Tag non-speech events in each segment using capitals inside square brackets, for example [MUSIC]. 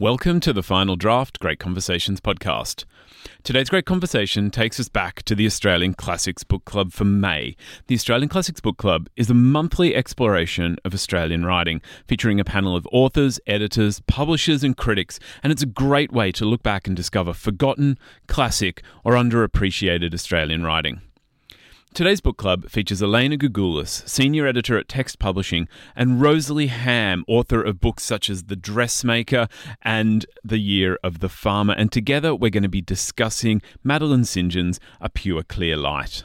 Welcome to the Final Draft Great Conversations podcast. Today's great conversation takes us back to the Australian Classics Book Club for May. The Australian Classics Book Club is a monthly exploration of Australian writing, featuring a panel of authors, editors, publishers, and critics, and it's a great way to look back and discover forgotten, classic, or underappreciated Australian writing. Today's book club features Elena Gougoulas, senior editor at Text Publishing, and Rosalie Ham, author of books such as The Dressmaker and The Year of the Farmer. And together we're going to be discussing Madeleine St. John's A Pure Clear Light.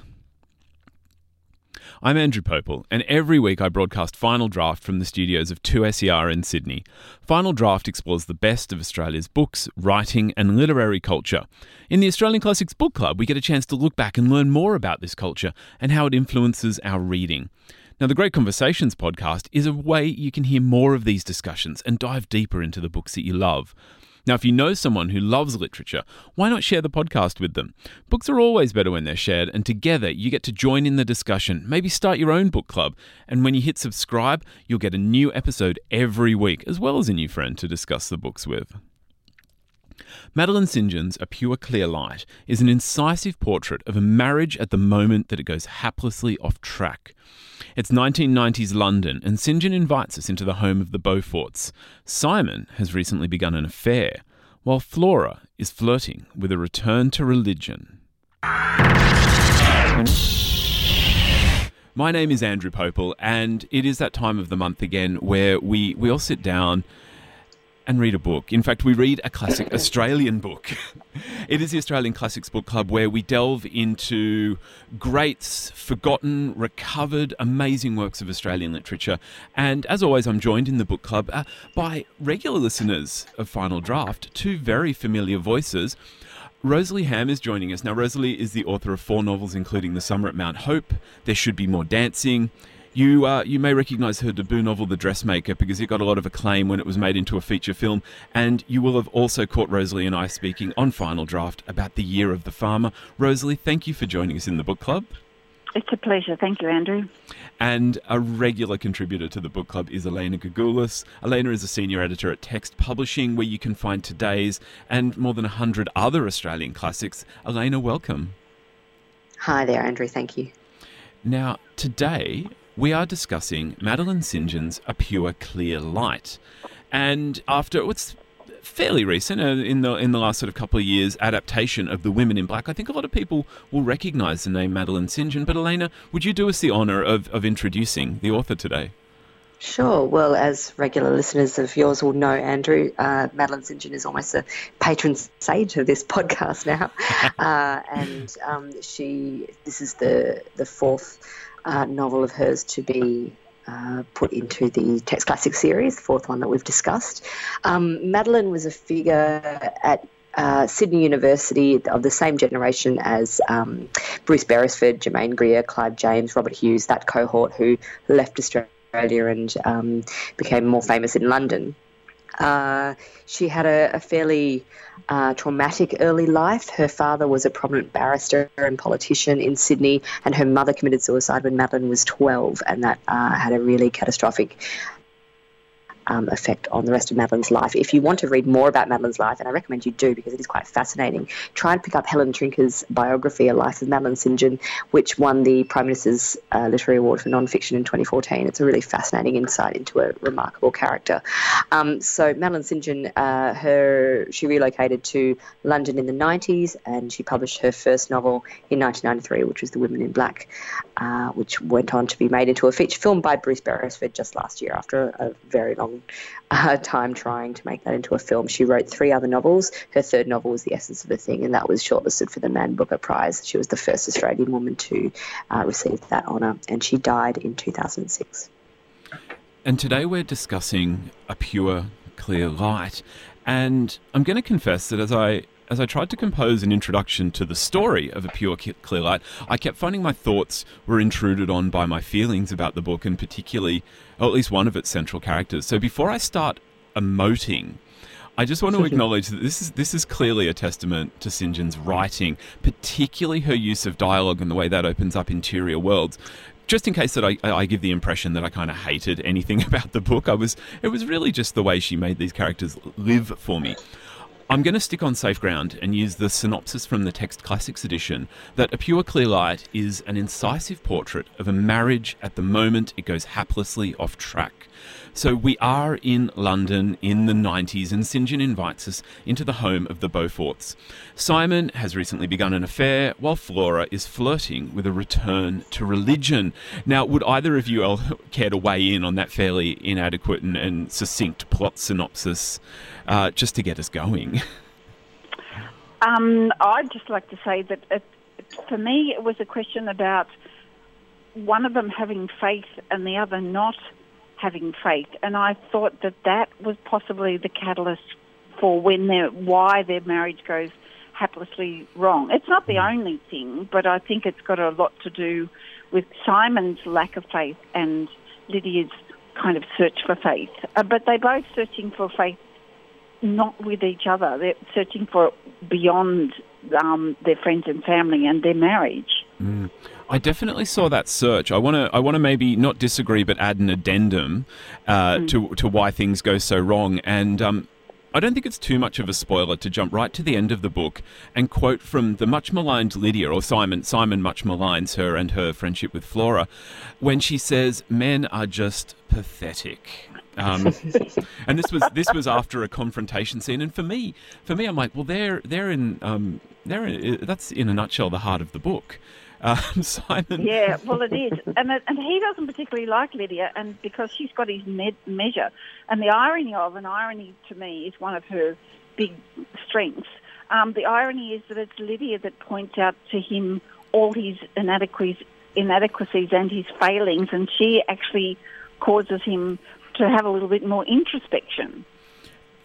I'm Andrew Pople, and every week I broadcast Final Draft from the studios of 2SER in Sydney. Final Draft explores the best of Australia's books, writing, and literary culture. In the Australian Classics Book Club, we get a chance to look back and learn more about this culture and how it influences our reading. Now, the Great Conversations podcast is a way you can hear more of these discussions and dive deeper into the books that you love. Now, if you know someone who loves literature, why not share the podcast with them? Books are always better when they're shared, and together you get to join in the discussion. Maybe start your own book club, and when you hit subscribe, you'll get a new episode every week, as well as a new friend to discuss the books with. Madeleine St. John's A Pure Clear Light is an incisive portrait of a marriage at the moment that it goes haplessly off track. It's 1990s London, and St. John invites us into the home of the Beauforts. Simon has recently begun an affair, while Flora is flirting with a return to religion. My name is Andrew Pople, and it is that time of the month again where we, we all sit down and read a book. In fact, we read a classic Australian book. [LAUGHS] it is the Australian Classics Book Club where we delve into greats, forgotten, recovered, amazing works of Australian literature. And as always, I'm joined in the book club uh, by regular listeners of Final Draft, two very familiar voices. Rosalie Ham is joining us. Now, Rosalie is the author of four novels, including The Summer at Mount Hope, There Should Be More Dancing, you uh, you may recognise her debut novel, The Dressmaker, because it got a lot of acclaim when it was made into a feature film. And you will have also caught Rosalie and I speaking on Final Draft about the Year of the Farmer. Rosalie, thank you for joining us in the book club. It's a pleasure. Thank you, Andrew. And a regular contributor to the book club is Elena Gougoulas. Elena is a senior editor at Text Publishing, where you can find today's and more than 100 other Australian classics. Elena, welcome. Hi there, Andrew. Thank you. Now, today we are discussing Madeleine St. John's A Pure Clear Light. And after what's fairly recent, uh, in the in the last sort of couple of years, adaptation of The Women in Black, I think a lot of people will recognise the name Madeleine St. John. But Elena, would you do us the honour of, of introducing the author today? Sure. Well, as regular listeners of yours will know, Andrew, uh, Madeleine St. John is almost a patron saint of this [LAUGHS] podcast now, uh, and um, she. This is the the fourth uh, novel of hers to be uh, put into the Text Classic series, the fourth one that we've discussed. Um, Madeleine was a figure at uh, Sydney University of the same generation as um, Bruce Beresford, Germaine Greer, Clive James, Robert Hughes, that cohort who left Australia and um, became more famous in London. Uh, she had a, a fairly uh, traumatic early life. Her father was a prominent barrister and politician in Sydney, and her mother committed suicide when Madeleine was 12, and that uh, had a really catastrophic um, effect on the rest of Madeleine's life. If you want to read more about Madeleine's life, and I recommend you do because it is quite fascinating, try and pick up Helen Trinca's biography, A Life of Madeleine St. John, which won the Prime Minister's uh, Literary Award for Nonfiction in 2014. It's a really fascinating insight into a remarkable character. Um, so Madeleine St. John, uh, her she relocated to London in the 90s, and she published her first novel in 1993, which was The Women in Black, uh, which went on to be made into a feature film by Bruce Beresford just last year after a very long [LAUGHS] uh, time trying to make that into a film. She wrote three other novels. Her third novel was The Essence of a Thing, and that was shortlisted for the Man Booker Prize. She was the first Australian woman to uh, receive that honour, and she died in 2006. And today we're discussing a pure, clear light. And I'm going to confess that as I as I tried to compose an introduction to the story of A Pure Clear Light, I kept finding my thoughts were intruded on by my feelings about the book, and particularly, or at least one of its central characters. So before I start emoting, I just want to acknowledge that this is this is clearly a testament to St. John's writing, particularly her use of dialogue and the way that opens up interior worlds. just in case that I, I give the impression that I kind of hated anything [LAUGHS] about the book, I was it was really just the way she made these characters live for me. I'm going to stick on safe ground and use the synopsis from the Text Classics edition that A Pure Clear Light is an incisive portrait of a marriage at the moment it goes haplessly off track. So we are in London in the 90s, and St. John invites us into the home of the Beauforts. Simon has recently begun an affair, while Flora is flirting with a return to religion. Now, would either of you [LAUGHS] care to weigh in on that fairly inadequate and, and succinct plot synopsis uh, just to get us going? [LAUGHS] Um, I'd just like to say that it, for me, it was a question about one of them having faith and the other not having faith. And I thought that that was possibly the catalyst for when their why their marriage goes haplessly wrong. It's not the mm. only thing, but I think it's got a lot to do with Simon's lack of faith and Lydia's kind of search for faith. Uh, but they're both searching for faith not with each other. They're searching for beyond um, their friends and family and their marriage. Mm. I definitely saw that search. I want to. I want to maybe not disagree, but add an addendum uh, mm. to to why things go so wrong. And um, I don't think it's too much of a spoiler to jump right to the end of the book and quote from the much maligned Lydia, or Simon. Simon much maligns her and her friendship with Flora, when she says, "Men are just pathetic." Um, [LAUGHS] and this was this was after a confrontation scene, and for me, for me, I'm like, well, they're they're in um, they're in, that's in a nutshell the heart of the book. [LAUGHS] Um, Simon. Yeah, well, it is, and it, and he doesn't particularly like Lydia, and because she's got his med- measure, and the irony of an irony to me is one of her big strengths. Um, the irony is that it's Lydia that points out to him all his inadequacies, inadequacies and his failings, and she actually causes him to have a little bit more introspection.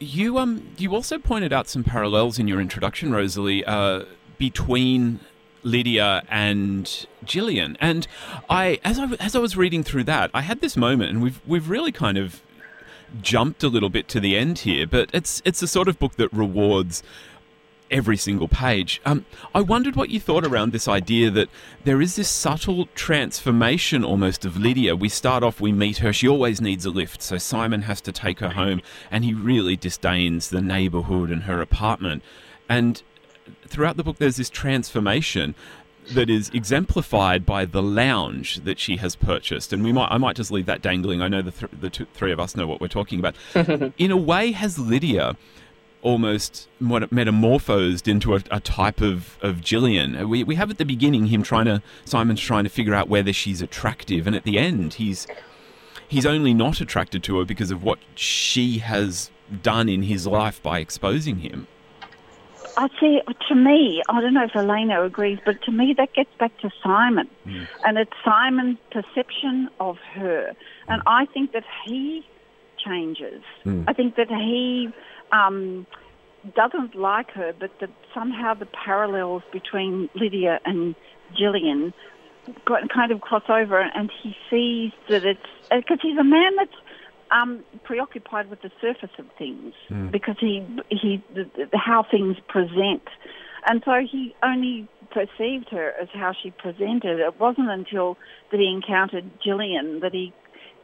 You um, you also pointed out some parallels in your introduction, Rosalie, uh, between Lydia and Gillian. And I, as I as I was reading through that, I had this moment, and we've we've really kind of jumped a little bit to the end here, but it's it's the sort of book that rewards every single page. Um, I wondered what you thought around this idea that there is this subtle transformation almost of Lydia. We start off, we meet her, she always needs a lift, so Simon has to take her home, and he really disdains the neighbourhood and her apartment. And throughout the book, there's this transformation that is exemplified by the lounge that she has purchased, and we might I might just leave that dangling. I know the th- the two, three of us know what we're talking about. [LAUGHS] In a way, has Lydia almost metamorphosed into a, a, type of, of Gillian. We, we have at the beginning him trying to Simon's trying to figure out whether she's attractive, and at the end he's he's only not attracted to her because of what she has done in his life by exposing him. I see. To me, I don't know if Elena agrees, but to me that gets back to Simon, mm. and it's Simon's perception of her, and mm. I think that he changes. Mm. I think that he um, doesn't like her, but that somehow the parallels between Lydia and Gillian kind of cross over, and he sees that it's because he's a man that's um, preoccupied with the surface of things mm. because he he the, the, how things present, and so he only perceived her as how she presented. It wasn't until that he encountered Gillian that he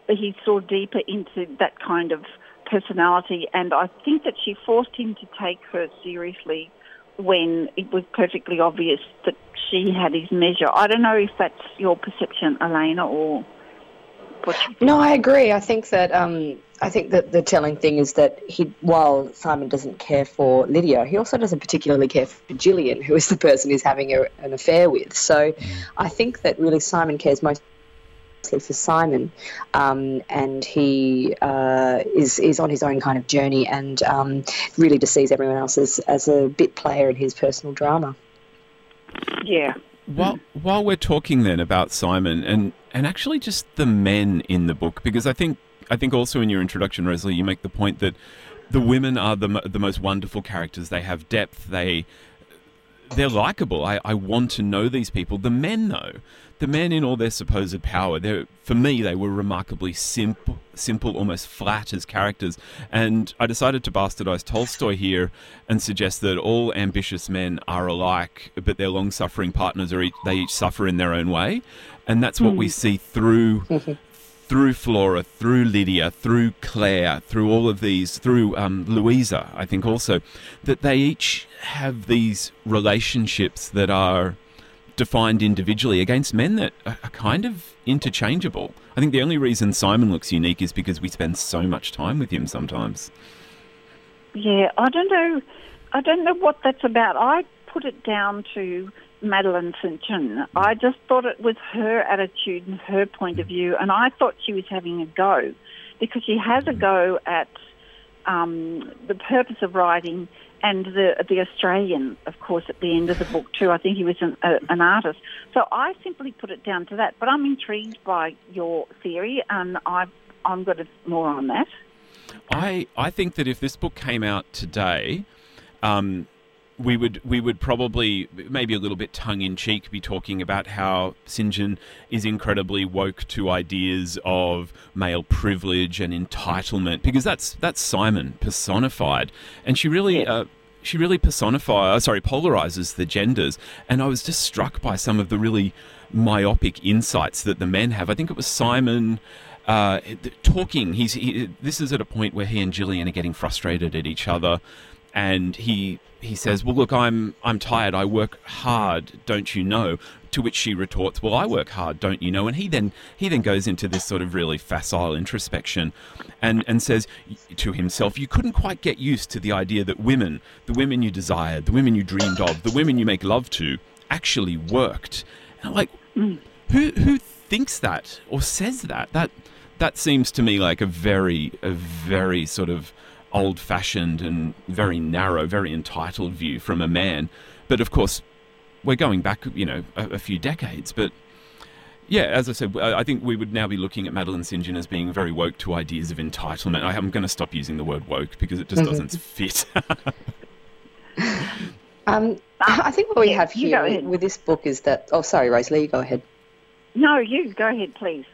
he saw deeper into that kind of personality, and I think that she forced him to take her seriously when it was perfectly obvious that she had his measure. I don't know if that's your perception, Elena, or no, I agree. I think that um, I think that the telling thing is that he, while Simon doesn't care for Lydia, he also doesn't particularly care for Gillian, who is the person he's having a, an affair with. So. I think that really Simon cares most for Simon, um, and he uh, is is on his own kind of journey, and um, really just sees everyone else as, as a bit player in his personal drama. Yeah, while while we're talking then about Simon and and actually just the men in the book, because I think I think also in your introduction, Rosalie, you make the point that the women are the the most wonderful characters. They have depth. They they're likable. I, I want to know these people. The men, though, the men in all their supposed power, they for me, they were remarkably simple, simple, almost flat as characters. And I decided to bastardize Tolstoy here and suggest that all ambitious men are alike, but their long-suffering partners are each, they each suffer in their own way, and that's what we hmm. see through. [LAUGHS] through Flora, through Lydia, through Claire, through all of these, through um, Louisa, I think also, that they each have these relationships that are defined individually against men that are kind of interchangeable. I think the only reason Simon looks unique is because we spend so much time with him sometimes. Yeah, I don't know. I don't know what that's about. I put it down to Madeleine St. John. I just thought it was her attitude and her point of view, and I thought she was having a go because she has a go at um, the purpose of writing and the the Australian, of course, at the end of the book too. I think he was an, a, an artist. So I simply put it down to that. But I'm intrigued by your theory, and I've I'm got more on that. I I think that if this book came out today, um, we would we would probably maybe a little bit tongue in cheek be talking about how St. John is incredibly woke to ideas of male privilege and entitlement because that's that's Simon personified, and she really. Uh, she really personifies, uh, sorry, polarizes the genders. And I was just struck by some of the really myopic insights that the men have. I think it was Simon uh, talking. He's he, this is at a point where he and Gillian are getting frustrated at each other and he he says, "Well, look, I'm I'm tired. I work hard, don't you know?" To which she retorts, "Well, I work hard, don't you know?" And he then he then goes into this sort of really facile introspection, and and says to himself, "You couldn't quite get used to the idea that women, the women you desired, the women you dreamed of, the women you make love to, actually worked." And I'm like, mm. who who thinks that or says that? That that seems to me like a very a very sort of old fashioned and very narrow, very entitled view from a man. But of course, we're going back, you know, a, a few decades. But yeah, as I said, I think we would now be looking at Madeleine St. John as being very woke to ideas of entitlement. I, am going to stop using the word woke because it just doesn't fit. [LAUGHS] um, I think what we have here with this book is that. Oh, sorry, Rosalie, you go ahead. No, you go ahead, please.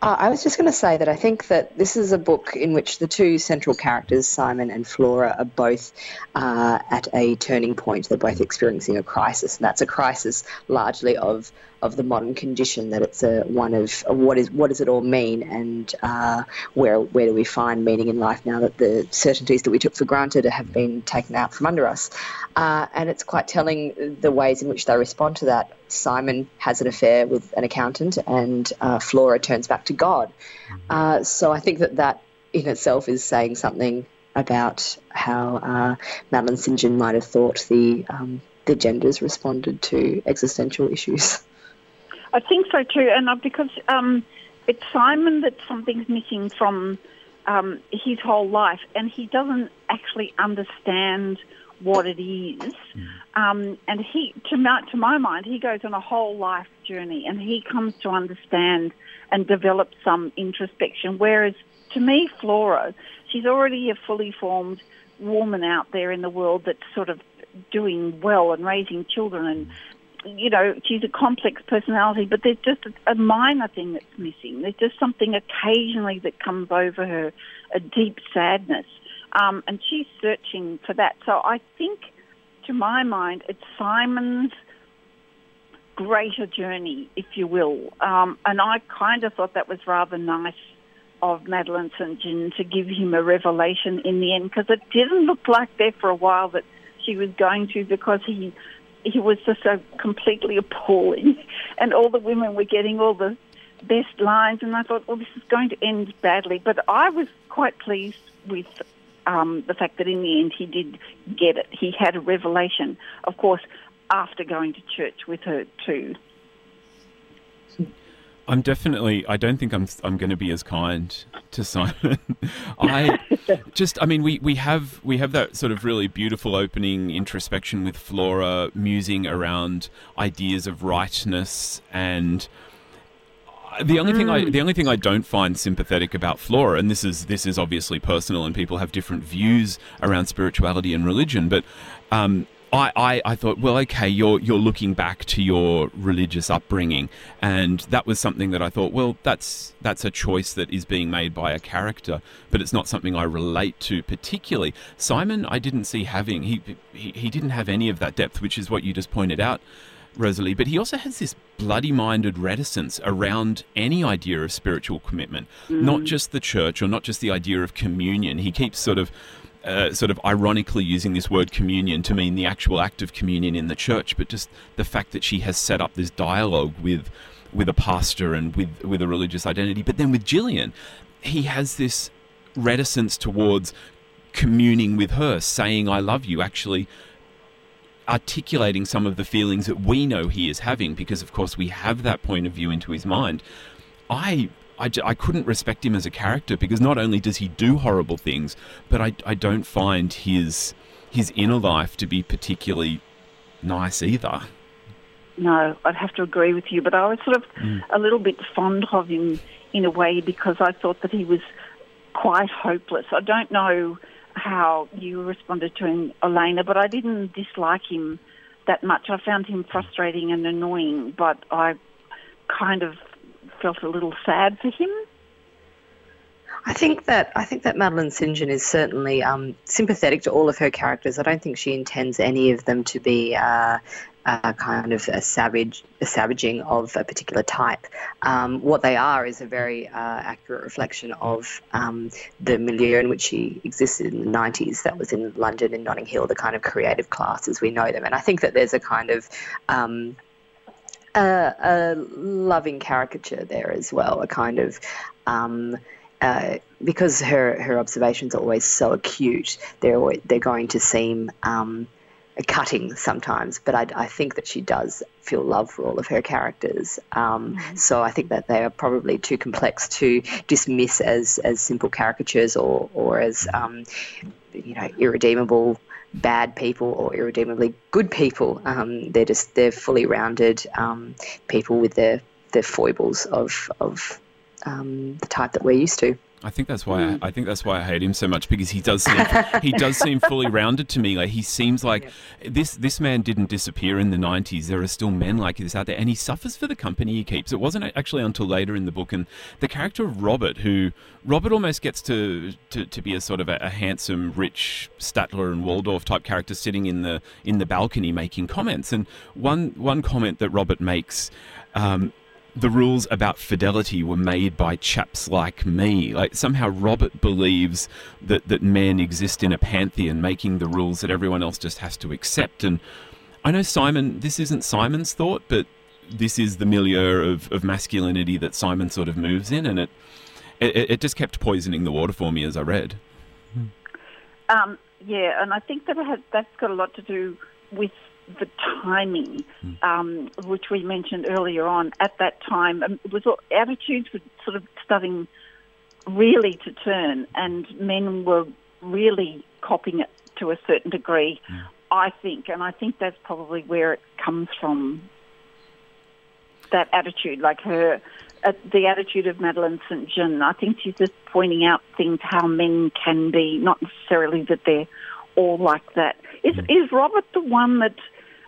Uh, I was just going to say that I think that this is a book in which the two central characters, Simon and Flora, are both uh, at a turning point. They're both experiencing a crisis, and that's a crisis largely of of the modern condition. That it's a one of, what is what does it all mean, and uh, where where do we find meaning in life now that the certainties that we took for granted have been taken out from under us. Uh, and it's quite telling the ways in which they respond to that. Simon has an affair with an accountant, and uh, Flora turns back to God. Uh, so I think that that in itself is saying something about how uh, Madeleine St. John might have thought the um, the genders responded to existential issues. [LAUGHS] I think so too, and uh, because um, it's Simon that something's missing from um, his whole life, and he doesn't actually understand what it is. Mm. Um, and he, to my, to my mind, he goes on a whole life journey, and he comes to understand and develop some introspection. Whereas to me, Flora, she's already a fully formed woman out there in the world that's sort of doing well and raising children and you know, she's a complex personality, but there's just a, minor thing that's missing. There's just something occasionally that comes over her, a deep sadness. Um, and she's searching for that. So I think, to my mind, it's Simon's greater journey, if you will. Um, and I kind of thought that was rather nice of Madeleine St. John to give him a revelation in the end, because it didn't look like there for a while that she was going to, because he he was just so completely appalling, [LAUGHS] and all the women were getting all the best lines, and I thought, well, this is going to end badly. But I was quite pleased with um, the fact that in the end he did get it. He had a revelation, of course, after going to church with her too. I'm definitely. I don't think I'm. I'm going to be as kind to Simon. [LAUGHS] I [LAUGHS] just. I mean, we, we have we have that sort of really beautiful opening introspection with Flora musing around ideas of rightness and. The only thing I the only thing I don't find sympathetic about Flora, and this is this is obviously personal, and people have different views around spirituality and religion, but um, I, I, I thought, well, okay, you're you're looking back to your religious upbringing, and that was something that I thought, well, that's that's a choice that is being made by a character, but it's not something I relate to particularly. Simon, I didn't see having he he, he didn't have any of that depth, which is what you just pointed out. Rosalie, but he also has this bloody minded reticence around any idea of spiritual commitment, mm. not just the church or not just the idea of communion. He keeps sort of uh, sort of ironically using this word communion to mean the actual act of communion in the church, but just the fact that she has set up this dialogue with with a pastor and with with a religious identity. But then with Gillian, he has this reticence towards communing with her, saying "I love you," actually articulating some of the feelings that we know he is having, because of course we have that point of view into his mind. I I, I couldn't respect him as a character because not only does he do horrible things, but I, I don't find his his inner life to be particularly nice either. No, I'd have to agree with you, but I was sort of mm. a little bit fond of him in a way because I thought that he was quite hopeless. I don't know how you responded to him, Elena, but I didn't dislike him that much. I found him frustrating and annoying, but I kind of felt a little sad for him. I think that I think that Madeleine St. John is certainly um, sympathetic to all of her characters. I don't think she intends any of them to be uh, a kind of a savage, a savaging of a particular type. Um, what they are is a very uh, accurate reflection of um, the milieu in which she existed in the 90s. That was in London and Notting Hill, the kind of creative class as we know them. And I think that there's a kind of um, a, a loving caricature there as well, a kind of. Um, uh, because her, her observations are always so acute, they're always, they're going to seem um, cutting sometimes. But I, I, think that she does feel love for all of her characters. Um, mm-hmm. So I think that they are probably too complex to dismiss as as simple caricatures or or as um, you know irredeemable bad people or irredeemably good people. Um, they're just they're fully rounded um, people with their their foibles of of um, the type that we're used to. I think that's why I, I, think that's why I hate him so much because he does seem he does seem fully rounded to me. Like he seems like yeah. this this man didn't disappear in the nineties. There are still men like this out there, and he suffers for the company he keeps. It wasn't actually until later in the book, and the character of Robert, who Robert almost gets to to, to be a sort of a, a handsome, rich Statler and Waldorf type character sitting in the in the balcony making comments. And one one comment that Robert makes. Um, the rules about fidelity were made by chaps like me. Like somehow Robert believes that, that men exist in a pantheon making the rules that everyone else just has to accept. And I know Simon, this isn't Simon's thought, but this is the milieu of, of masculinity that Simon sort of moves in, and it, it, it just kept poisoning the water for me as I read. Um, yeah, and I think that has, that's got a lot to do with the timing, mm. um, which we mentioned earlier on, at that time, um, was attitudes were sort of starting really to turn, and men were really copying it to a certain degree. Mm. I think, and I think that's probably where it comes from. That attitude, like her, uh, the attitude of Madeleine St. John. I think she's just pointing out things how men can be, not necessarily that they're all like that. Is mm. is Robert the one that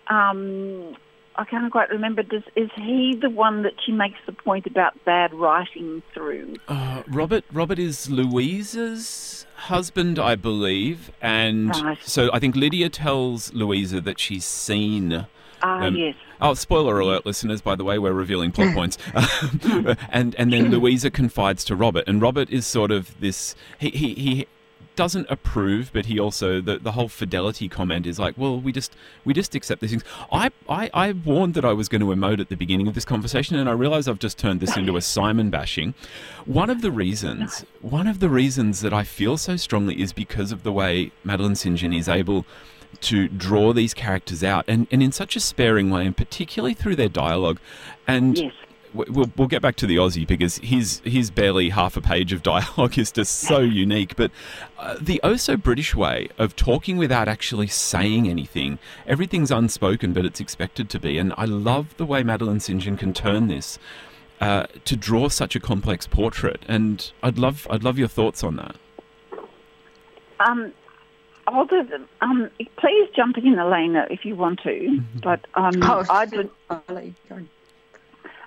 um, I can't quite remember. Does, is he the one that she makes the point about bad writing through? Uh, Robert. Robert is Louisa's husband, I believe, and right. so I think Lydia tells Louisa that she's seen. Ah, um, yes. Oh, spoiler alert, listeners! By the way, we're revealing plot [LAUGHS] points. [LAUGHS] and and then Louisa confides to Robert, and Robert is sort of this. He he he doesn't approve, but he also the, the whole fidelity comment is like, well, we just we just accept these things. I, I I warned that I was going to emote at the beginning of this conversation, and I realize I've just turned this into a Simon bashing. One of the reasons, one of the reasons that I feel so strongly is because of the way Madeleine St. John is able to draw these characters out and, and in such a sparing way and particularly through their dialogue and yes we'll, we'll get back to the Aussie because his his barely half a page of [LAUGHS] dialogue is just so unique. But uh, the oh so British way of talking without actually saying anything, everything's unspoken, but it's expected to be. And I love the way Madeleine St. John can turn this uh, to draw such a complex portrait. And I'd love I'd love your thoughts on that. Um, other than, um, please jump in, Elena, if you want to. Mm-hmm. But um, Oh, I did, I'll let you go.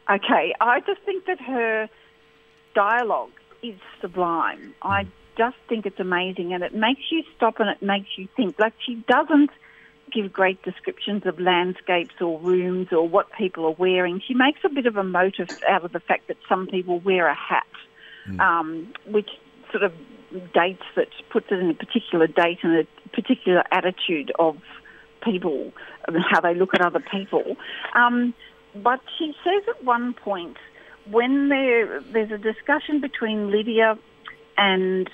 Okay, I just think that her dialogue is sublime. I just think it's amazing, and it makes you stop and it makes you think. Like she doesn't give great descriptions of landscapes or rooms or what people are wearing. She makes a bit of a motive out of the fact that some people wear a hat, um, which sort of dates that puts it in a particular date and a particular attitude of people and how they look at other people. Um, but she says at one point when there there's a discussion between Lydia and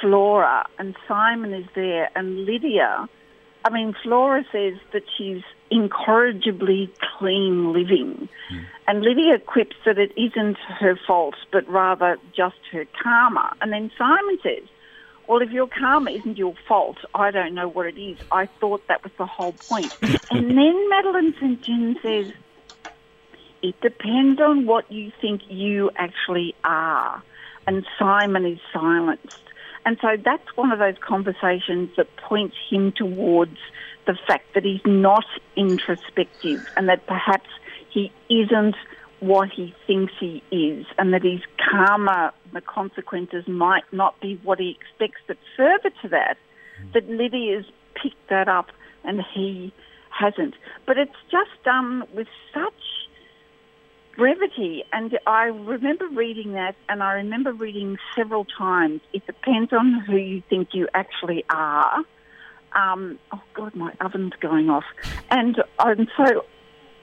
Flora and Simon is there and Lydia I mean Flora says that she's incorrigibly clean living hmm. and Lydia quips that it isn't her fault but rather just her karma and then Simon says well, if your karma isn't your fault, I don't know what it is. I thought that was the whole point. [LAUGHS] and then Madeleine St. John says, it depends on what you think you actually are. And Simon is silenced. And so that's one of those conversations that points him towards the fact that he's not introspective and that perhaps he isn't what he thinks he is and that his karma, the consequences might not be what he expects. But further to that, hmm. that Lydia's picked that up and he hasn't. But it's just done with such brevity. And I remember reading that, and I remember reading several times. It depends on who you think you actually are. Um, oh God, my oven's going off, and and so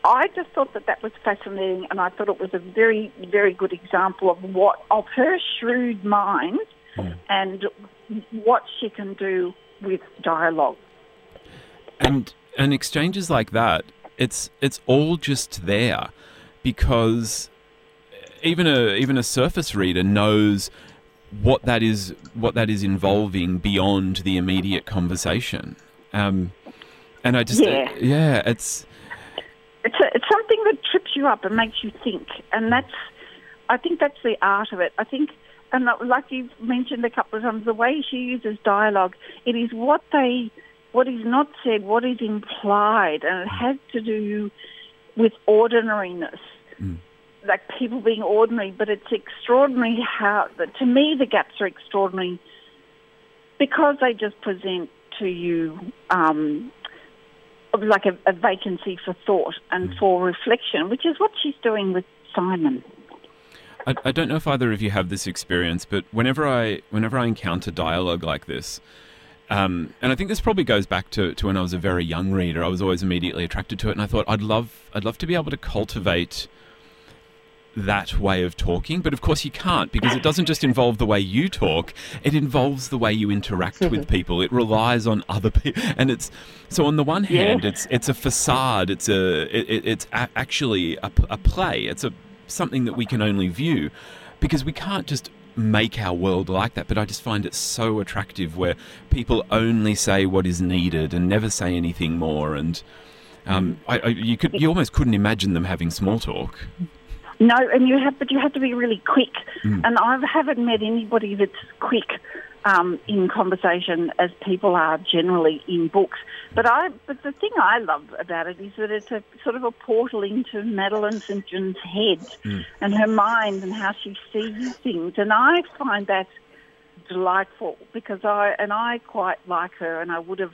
I just thought that that was fascinating, and I thought it was a very very good example of what of her shrewd mind and what she can do with dialogue. And and exchanges like that, it's it's all just there because even a even a surface reader knows what that is what that is involving beyond the immediate conversation. Um, and I just Yeah. yeah, it's It's a, it's something that trips you up and makes you think, and that's I think that's the art of it. I think, and like you've mentioned a couple of times, the way she uses dialogue, it is what they, what is not said, what is implied, and it has to do with ordinariness. Like people being ordinary, but it's extraordinary how, to me, the gaps are extraordinary because they just present to you um, like a, a vacancy for thought and for reflection, which is what she's doing with Simon. I, I don't know if either of you have this experience, but whenever I whenever I encounter dialogue like this, um, and I think this probably goes back to, to when I was a very young reader, I was always immediately attracted to it, and I thought I'd love I'd love to be able to cultivate that way of talking, but of course you can't because it doesn't just involve the way you talk; it involves the way you interact with [LAUGHS] people. It relies on other people, and it's so on the one hand, it's it's a facade. It's a it, it- it's a, actually a, a play. It's a something that we can only view because we can't just make our world like that. But I just find it so attractive where people only say what is needed and never say anything more. And um, I, I, you could you almost couldn't imagine them having small talk. No, and you have, but you have to be really quick. And I haven't met anybody that's quick um, in conversation as people are generally in books. But I, but the thing I love about it is that it's a sort of a portal into Madeleine St John's head and her mind and how she sees things. And I find that delightful because I and I quite like her, and I would have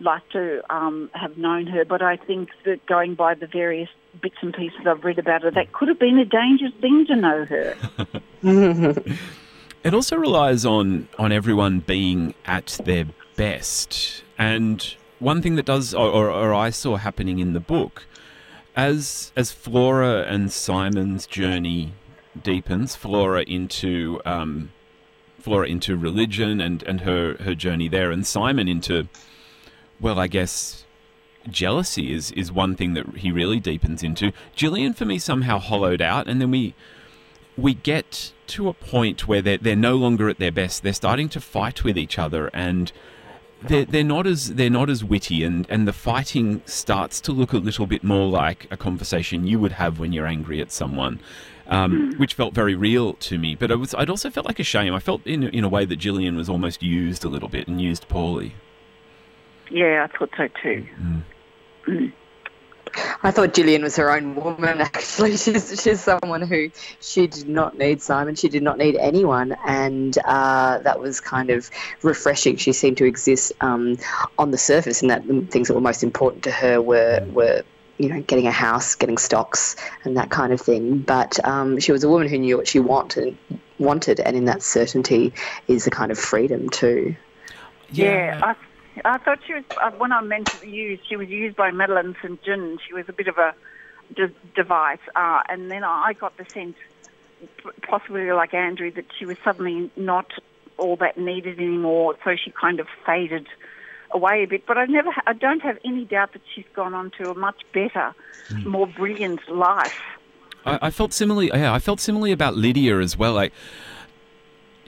liked to um, have known her. But I think that going by the various bits and pieces I've read about her, that could have been a dangerous thing to know her. [LAUGHS] It also relies on on everyone being at their best. And one thing that does, or, or, or I saw happening in the book, as as Flora and Simon's journey deepens, Flora into um, Flora into religion and and her her journey there, and Simon into, well, I guess jealousy is is one thing that he really deepens into. Gillian for me somehow hollowed out, and then we we get to a point where they're, they're no longer at their best. They're starting to fight with each other, and they're, they're not as they're not as witty, and, and the fighting starts to look a little bit more like a conversation you would have when you're angry at someone, um, which felt very real to me. But it was I'd also felt like a shame. I felt in in a way that Gillian was almost used a little bit and used poorly. Yeah, I thought so too. Mm. Mm. I thought Gillian was her own woman. [LAUGHS] Actually, she's she's someone who she did not need Simon. She did not need anyone, and uh, that was kind of refreshing. She seemed to exist um, on the surface, and that the things that were most important to her were were you know getting a house, getting stocks, and that kind of thing. But um, she was a woman who knew what she wanted, wanted, and in that certainty is a kind of freedom too. Yeah, yeah I I thought she was, uh, when I meant to use, she was used by Madeleine St. John. She was a bit of a de- device. Uh, and then I got the sense, possibly like Andrew, that she was suddenly not all that needed anymore. So she kind of faded away a bit. But I never, I don't have any doubt that she's gone on to a much better, mm. more brilliant life. I, I, felt similarly. Yeah, I felt similarly about Lydia as well. Like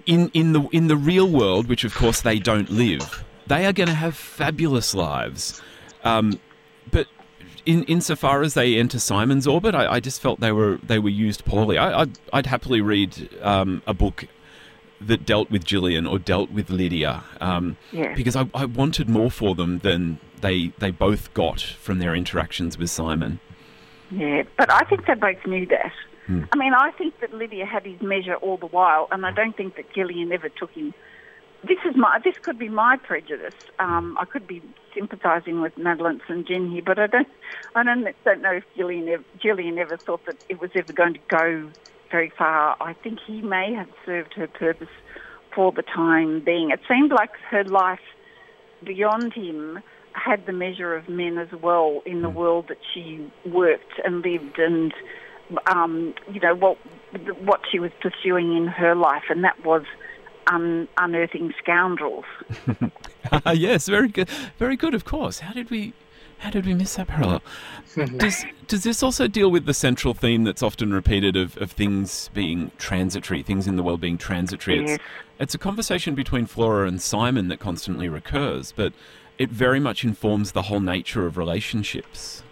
in in the in the real world, which of course they don't live they are going to have fabulous lives. Um, but in insofar as they enter Simon's orbit, I, I, just felt they were they were used poorly. I, would I'd happily read um, a book that dealt with Gillian or dealt with Lydia um, yeah. because I, I wanted more for them than they they both got from their interactions with Simon. Yeah, but I think they both knew that. Hmm. I mean, I think that Lydia had his measure all the while, and I don't think that Gillian ever took him this is my this could be my prejudice. Um, I could be sympathising with Madeleine St John here, but I don't I don't don't know if Gillian ever, Gillian ever thought that it was ever going to go very far. I think he may have served her purpose for the time being. It seemed like her life beyond him had the measure of men as well in the hmm. world that she worked and lived and um, you know what what she was pursuing in her life, and that was un- unearthing scoundrels. [LAUGHS] [LAUGHS] yes, very good, very good. Of course. How did we? How did we miss that parallel? [LAUGHS] does does this also deal with the central theme that's often repeated of, of things being transitory, things in the world being transitory? Yes. It's, it's a conversation between Flora and Simon that constantly recurs, but it very much informs the whole nature of relationships.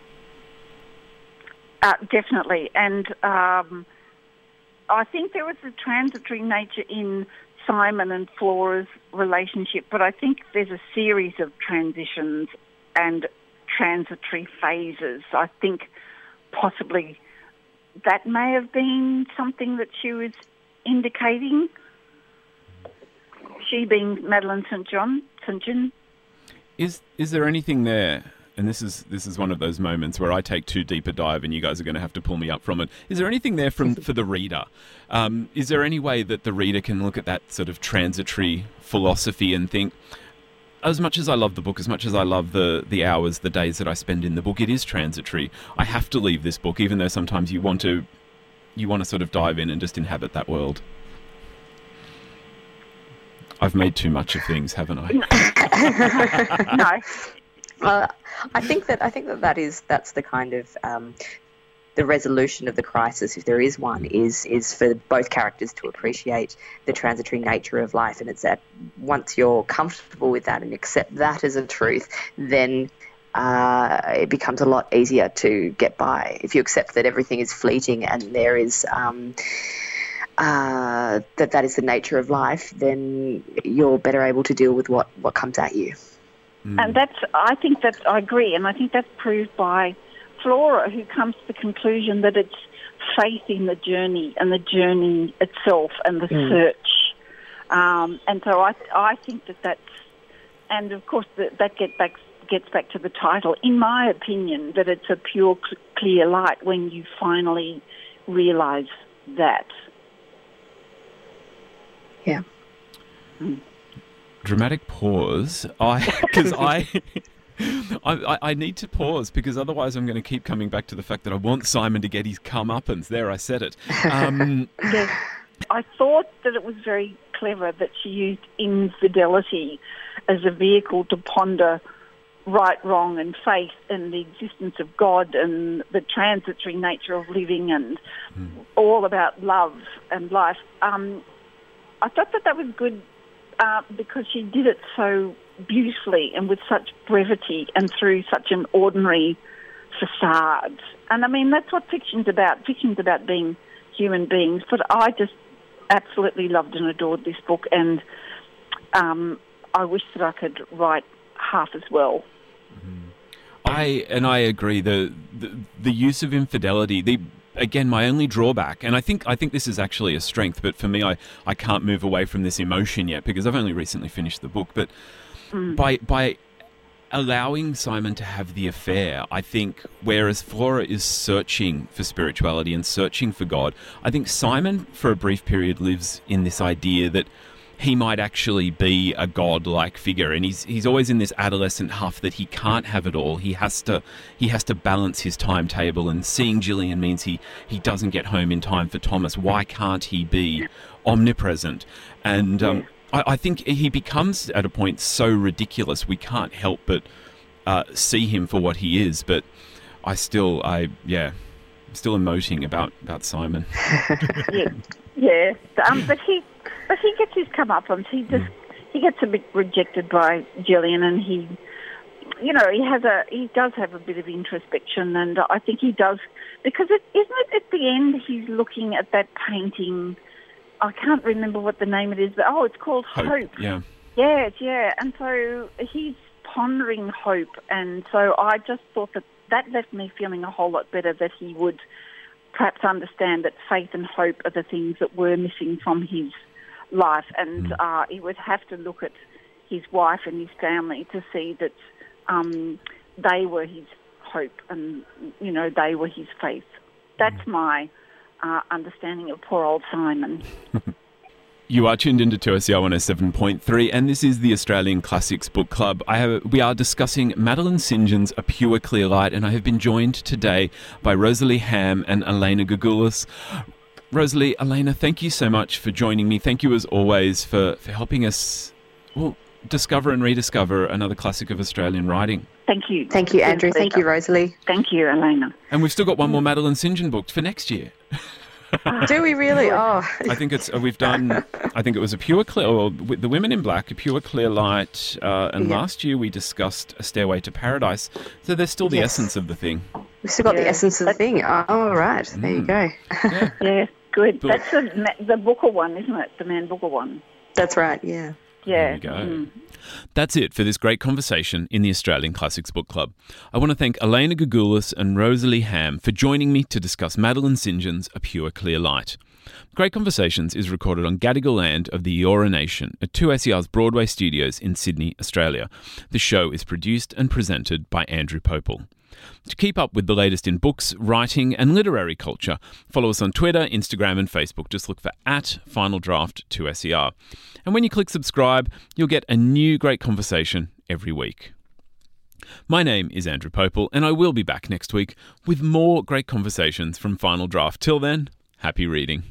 Uh, definitely, and um, I think there was a transitory nature in Simon and Flora's relationship, but I think there's a series of transitions and transitory phases. I think possibly that may have been something that she was indicating. She being Madeleine St. John, St. John. Is is there anything there and this is this is one of those moments where I take too deep a dive, and you guys are going to have to pull me up from it. Is there anything there from for the reader? Um, is there any way that the reader can look at that sort of transitory philosophy and think? As much as I love the book, as much as I love the, the hours, the days that I spend in the book, it is transitory. I have to leave this book, even though sometimes you want to, you want to sort of dive in and just inhabit that world. I've made too much of things, haven't I? [LAUGHS] no. Uh, I think that I think that that is that's the kind of um, the resolution of the crisis, if there is one, is is for both characters to appreciate the transitory nature of life, and it's that once you're comfortable with that and accept that as a truth, then uh, it becomes a lot easier to get by. If you accept that everything is fleeting and there is um, uh, that that is the nature of life, then you're better able to deal with what, what comes at you. Mm. And that's, I think that I agree, and I think that's proved by Flora, who comes to the conclusion that it's faith in the journey and the journey itself and the mm. search. Um, and so I, I think that that's, and of course that, that get back, gets back to the title. In my opinion, that it's a pure, clear light when you finally realise that. Yeah. Mm dramatic pause. I [LAUGHS] because I, I. I need to pause because otherwise I'm going to keep coming back to the fact that I want Simon to get his comeuppance. There, I said it. Um, [LAUGHS] yes. I thought that it was very clever that she used infidelity as a vehicle to ponder right, wrong, and faith, and the existence of God, and the transitory nature of living, and mm. all about love and life. Um, I thought that that was good uh, because she did it so beautifully and with such brevity and through such an ordinary facade. And I mean, that's what fiction's about. Fiction's about being human beings. But I just absolutely loved and adored this book, and um, I wish that I could write half as well. I and I agree. The, the the use of infidelity. The again, my only drawback, and I think I think this is actually a strength, but for me, I, I can't move away from this emotion yet because I've only recently finished the book. But mm. by by allowing Simon to have the affair, I think, whereas Flora is searching for spirituality and searching for God, I think Simon, for a brief period, lives in this idea that he might actually be a god-like figure, and he's he's always in this adolescent huff that he can't have it all. He has to he has to balance his timetable, and seeing Gillian means he he doesn't get home in time for Thomas. Why can't he be omnipresent? And um, I, I, think he becomes at a point so ridiculous we can't help but uh, see him for what he is. But I still I yeah. still emoting about, about Simon. [LAUGHS] yeah, yeah. Um, but he but he gets his comeuppance. He just mm. he gets a bit rejected by Gillian, and he, you know, he has a he does have a bit of introspection, and I think he does because it isn't it at the end he's looking at that painting. I can't remember what the name it is, but oh, it's called Hope. Hope. Yeah. Yes, yeah, and so he's pondering hope, and so I just thought that that left me feeling a whole lot better that he would perhaps understand that faith and hope are the things that were missing from his life, and mm. uh, he would have to look at his wife and his family to see that um, they were his hope and you know they were his faith. That's mm. my uh, understanding of poor old Simon. [LAUGHS] You are tuned into 2SER 107.3, and this is the Australian Classics Book Club. I have, we are discussing Madeleine St. John's A Pure Clear Light, and I have been joined today by Rosalie Ham and Elena Gegoulis. Rosalie, Elena, thank you so much for joining me. Thank you, as always, for, for helping us well, discover and rediscover another classic of Australian writing. Thank you. Thank you, Andrew. Thank you, Rosalie. Thank you, Elena. And we've still got one more Madeleine St. John booked for next year. [LAUGHS] Do we really? [LAUGHS] Oh, I think it's uh, we've done. I think it was a pure clear. Or the Women in Black, a pure clear light. Uh, and yeah. last year we discussed a Stairway to Paradise. So there's still the yes. essence of the thing. We've still got yeah. the essence of the thing. Oh, right. There you mm. go. yeah. [LAUGHS] yeah. Good. Book. That's the, the Booker one, isn't it? The Man Booker one. That's right, yeah. Yeah. There you go. Mm. That's it for this great conversation in the Australian Classics Book Club. I want to thank Elena Gegoulis and Rosalie Ham for joining me to discuss Madeleine St. John's A Pure Clear Light. Great Conversations is recorded on Gadigal land of the Eora Nation at 2SER's Broadway studios in Sydney, Australia. The show is produced and presented by Andrew Pople. To keep up with the latest in books, writing, and literary culture, follow us on Twitter, Instagram, and Facebook. Just look for at Final Draft 2SER. And when you click subscribe, you'll get a new great conversation every week. My name is Andrew Pople, and I will be back next week with more great conversations from Final Draft. Till then, happy reading.